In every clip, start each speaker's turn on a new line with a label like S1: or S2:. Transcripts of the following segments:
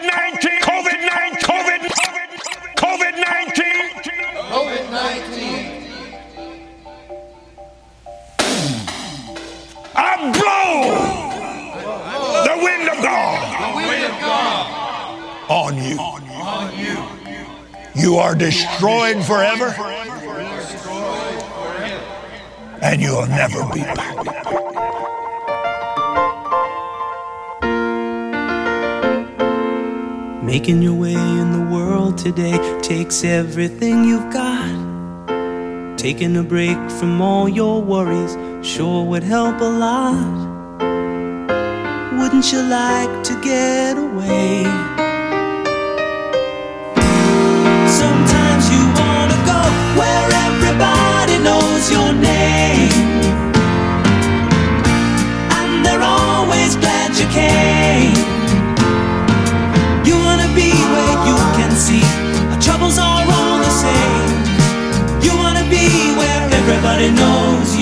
S1: COVID 19, COVID 19, COVID, COVID 19.
S2: COVID 19.
S1: I blow the wind of God
S2: wind of God
S1: on you.
S2: on you.
S1: You are destroyed forever, and you'll never be back.
S3: Making your way in the world today takes everything you've got. Taking a break from all your worries sure would help a lot. Wouldn't you like to get away? Everybody knows your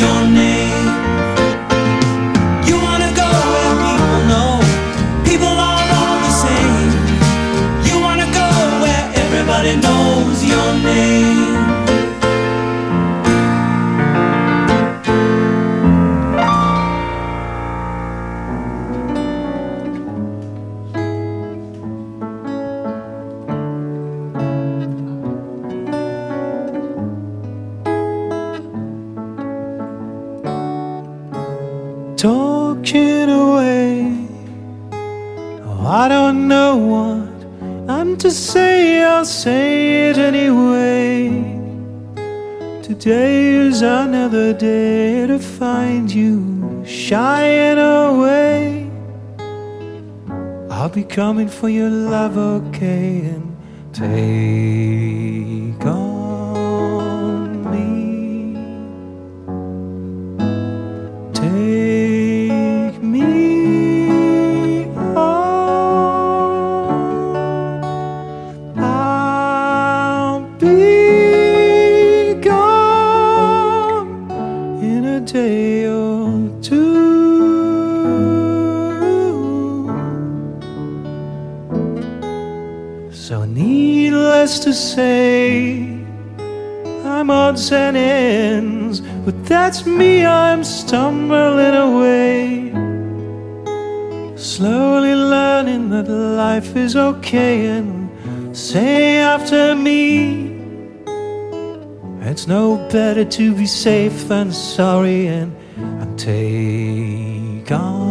S3: coming for your love, okay, and take needless to say, I'm odds and ends, but that's me, I'm stumbling away. Slowly learning that life is okay, and say after me, it's no better to be safe than sorry, and, and take on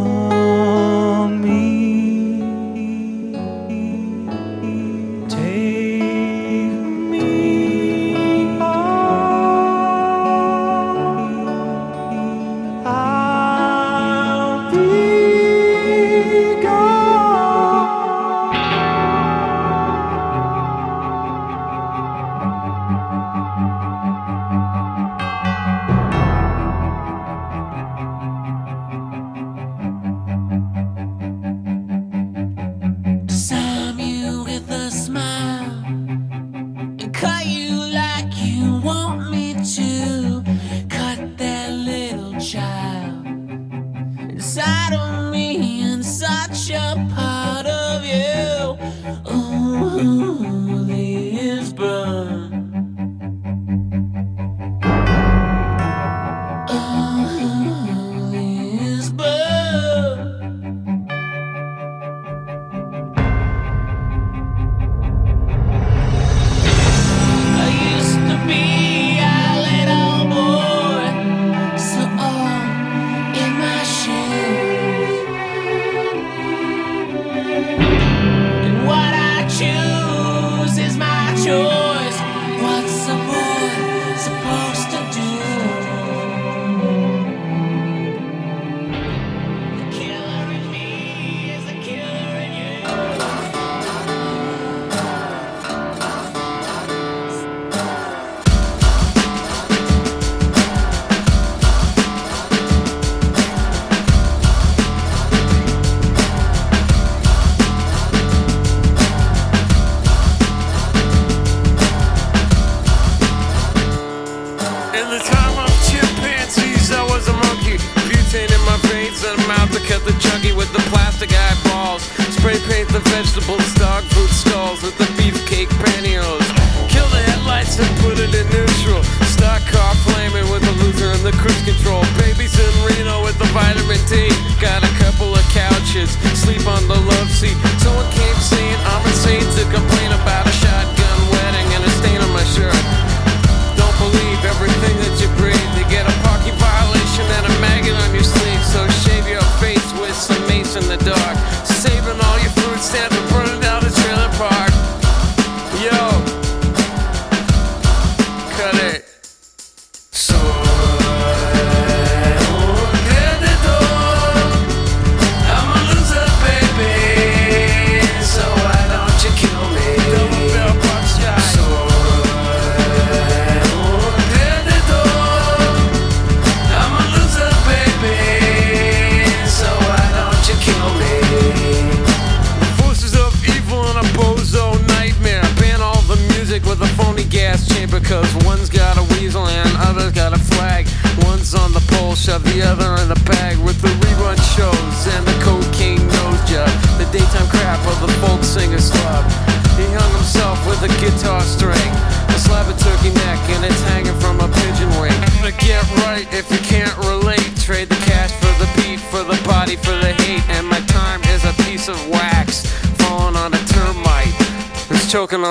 S4: with the
S5: plastic eyeballs. Spray paint the vegetables, dog food stalls with the beefcake pantyhose. Kill the headlights and put it in neutral. Stock car flaming with the loser and the cruise control. Babies in Reno with the vitamin D. Got a couple of couches, sleep on the love seat. Someone came
S6: seeing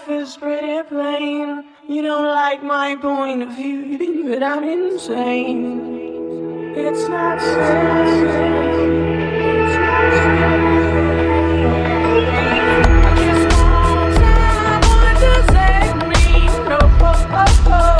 S6: life is pretty plain. You don't like my point of view, but I'm insane. It's not safe. It's not
S7: safe. Oh, oh, oh.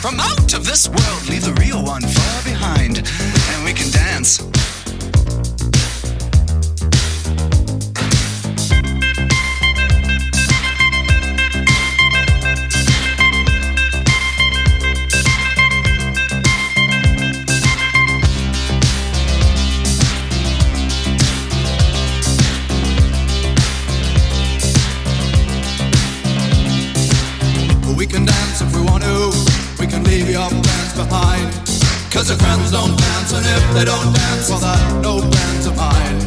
S8: From
S9: out of this world, leave the real one far behind. And we can dance. Friends don't dance, and if they don't dance, well, they're no friends of mine.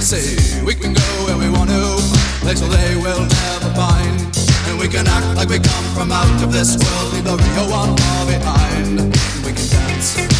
S9: Say, we can go where we want to, place where they will never find. And we can act like we come from out of this world, leave the real one far behind. And we can dance.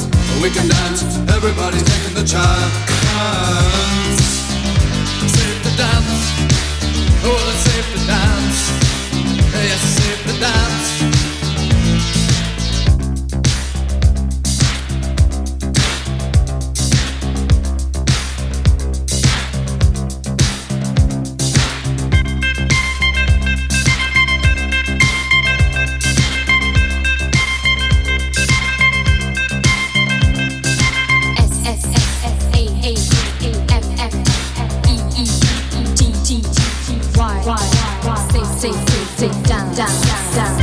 S9: we can dance. Everybody's taking the chance. Safe to dance. Oh, it's safe to dance. Yes, safe to dance.
S10: Down down.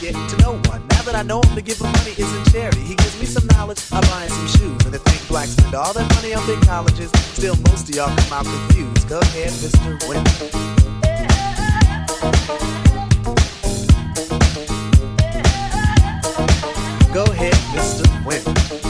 S11: Get to know one. Now that I know him, to give him money isn't charity. He gives me some knowledge, I buy him some shoes. And to think blacks spend all their money on big colleges, still most of y'all come out confused. Go ahead, Mr. Winter. Go ahead, Mr. Winter.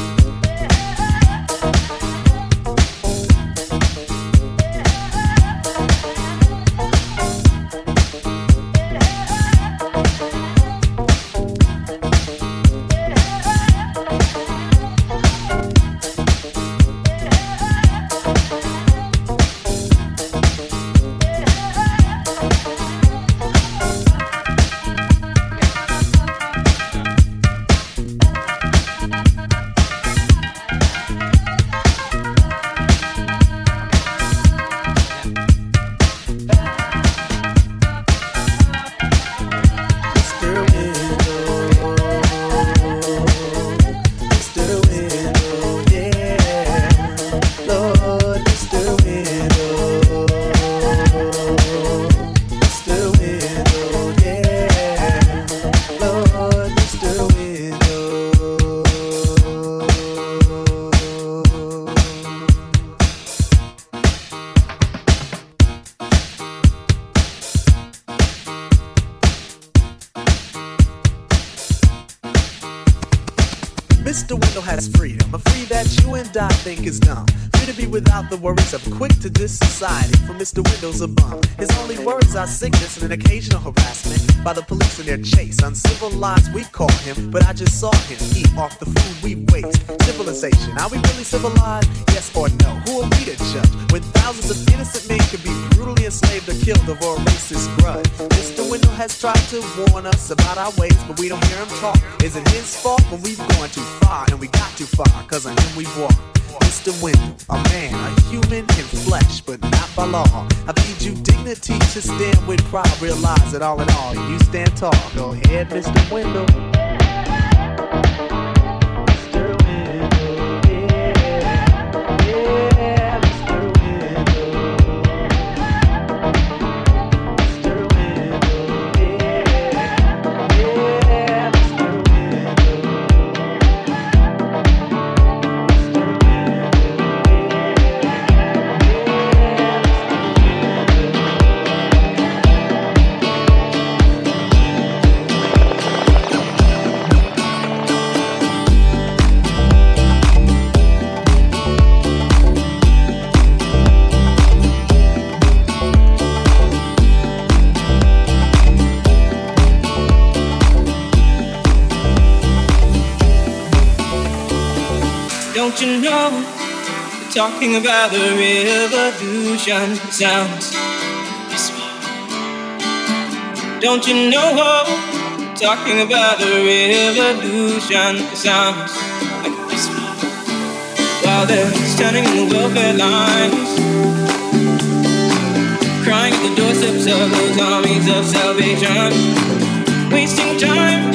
S11: Mr. Window's a bum. His only words are sickness and an occasional harassment by the police in their chase. Uncivilized, we call him, but I just saw him eat off the food we waste. Civilization, are we really civilized? Yes or no? Who are we to judge when thousands of innocent men could be brutally enslaved or killed over a racist grudge? Mr. Window has tried to warn us about our ways, but we don't hear him talk. Is it his fault when we've gone too far and we got too far? Cause on him we've walked. Mr. Window, a man, a human in flesh, but not by law. I feed you dignity to stand with pride. Realize that all in all, you stand tall. Go ahead, Mr. Window.
S12: Talking about a revolution sounds. Don't you know? Talking about a revolution sounds. Like this While they're standing in the welfare lines, crying at the doorsteps of those armies of salvation, wasting time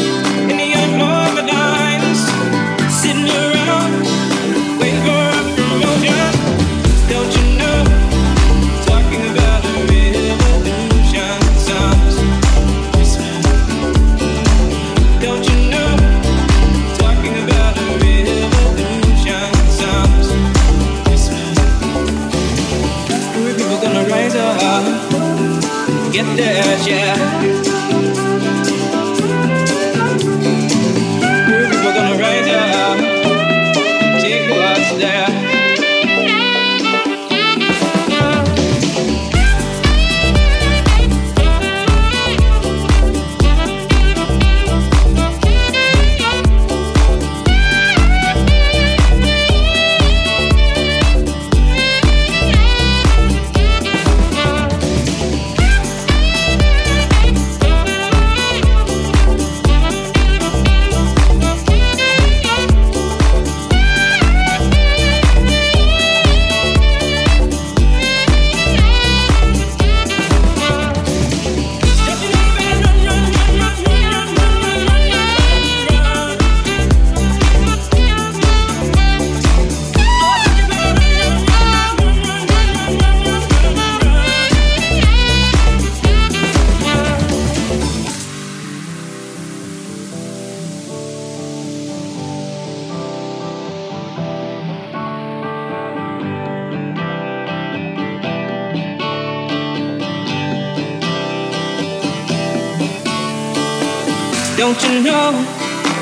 S12: Don't you know?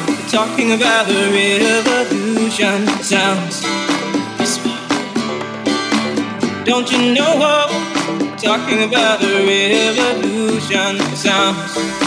S12: We're talking about the revolution sounds. Don't you know? We're talking about the revolution sounds.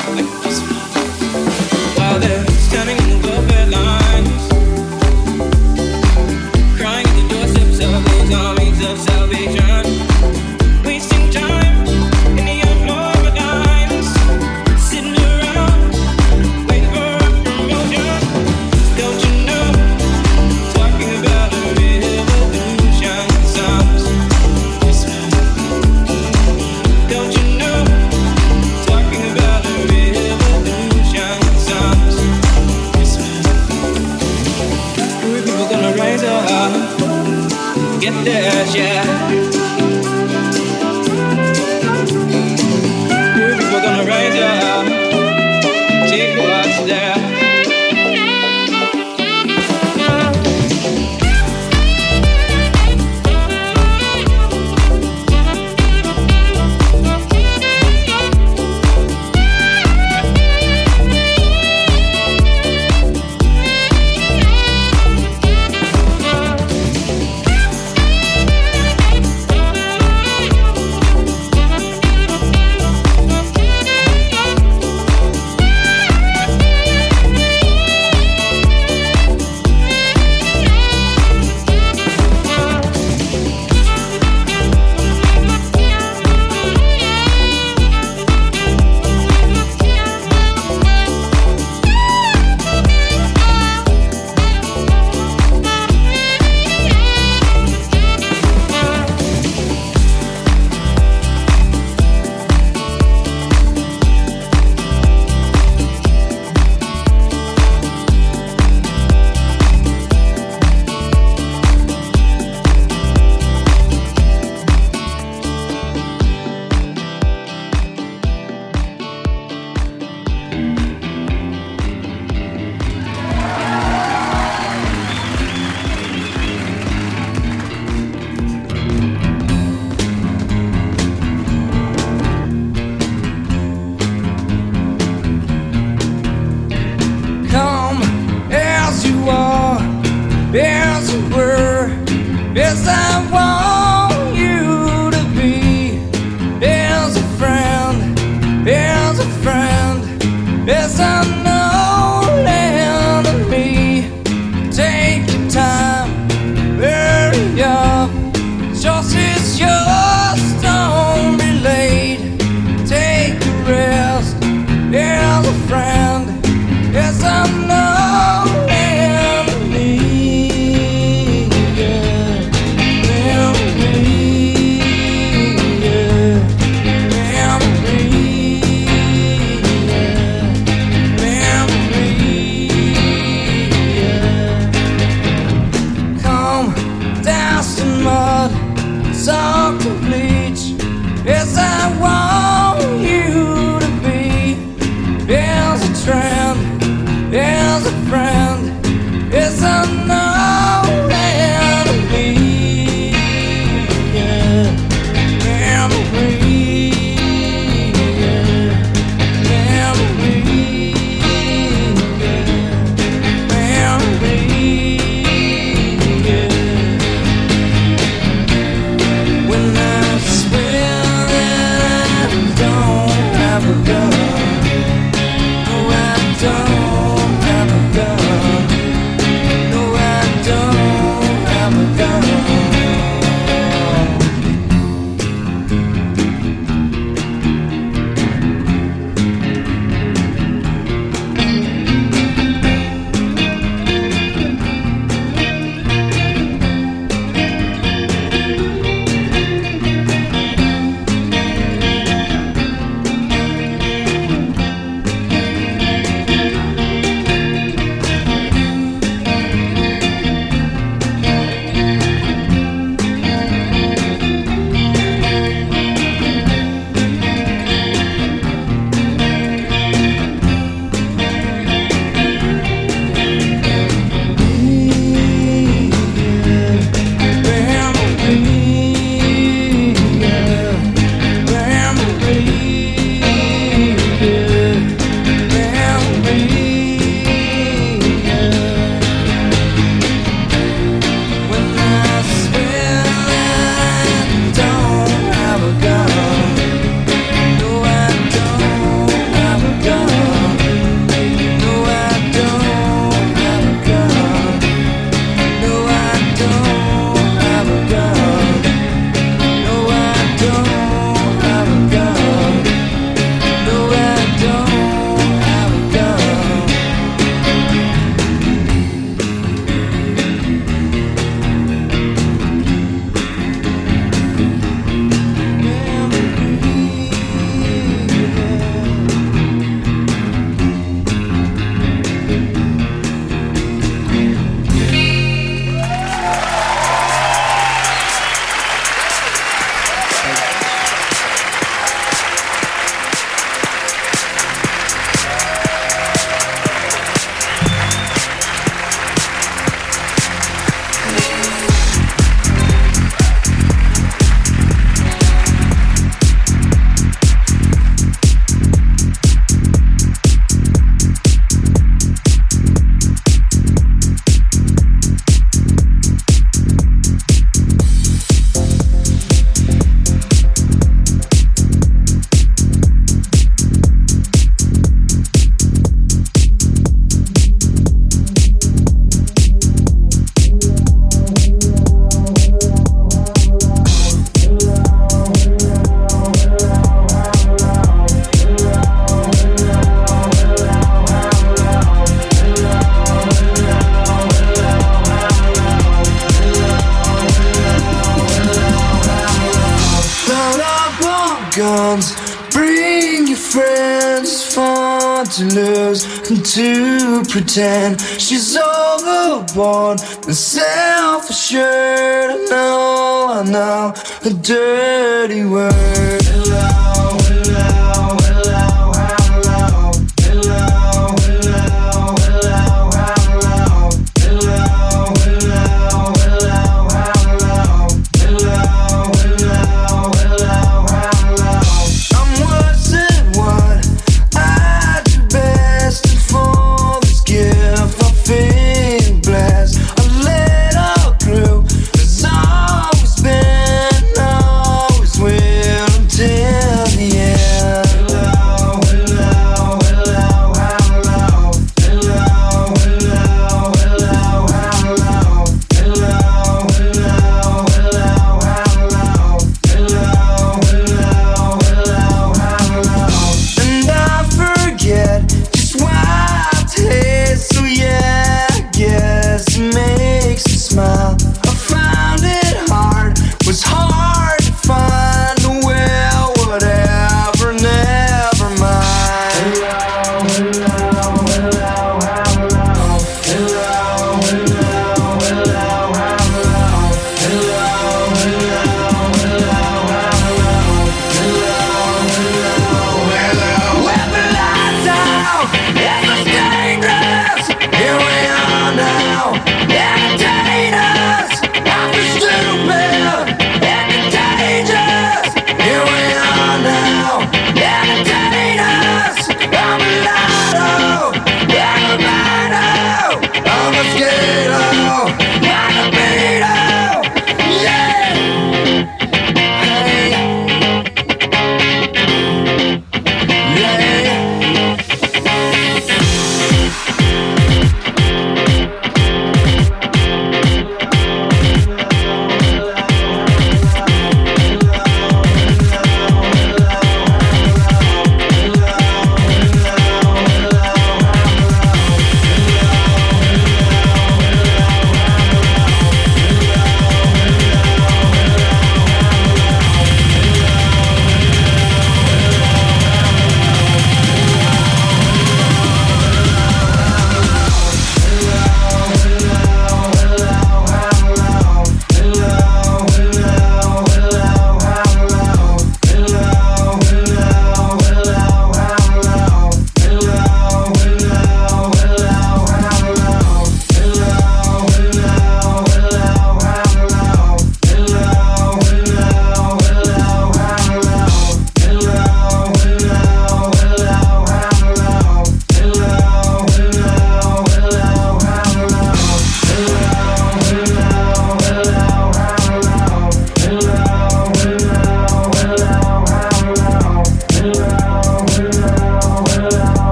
S13: She's overborn and self assured. I know, I know a dirty word. Hello, hello.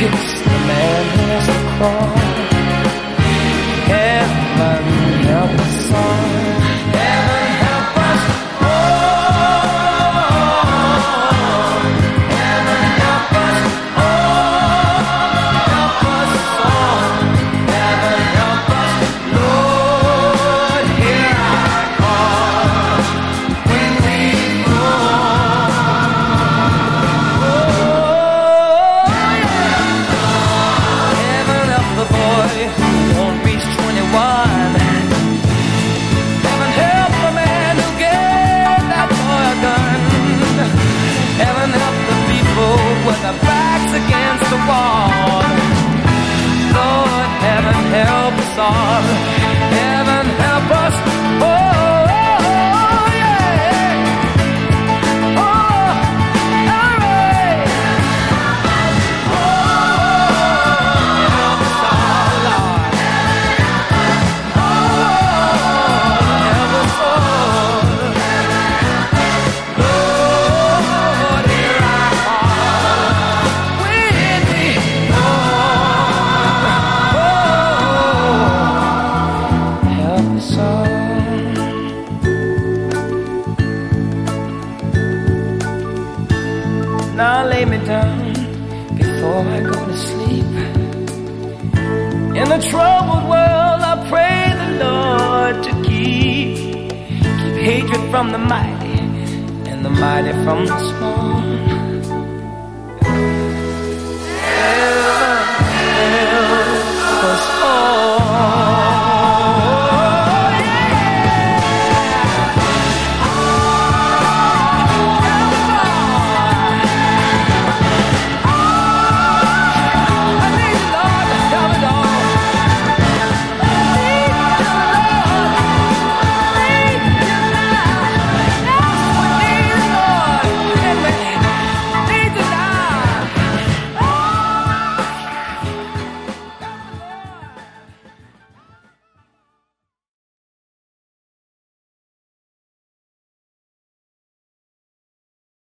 S14: Kicks the man has to crawl.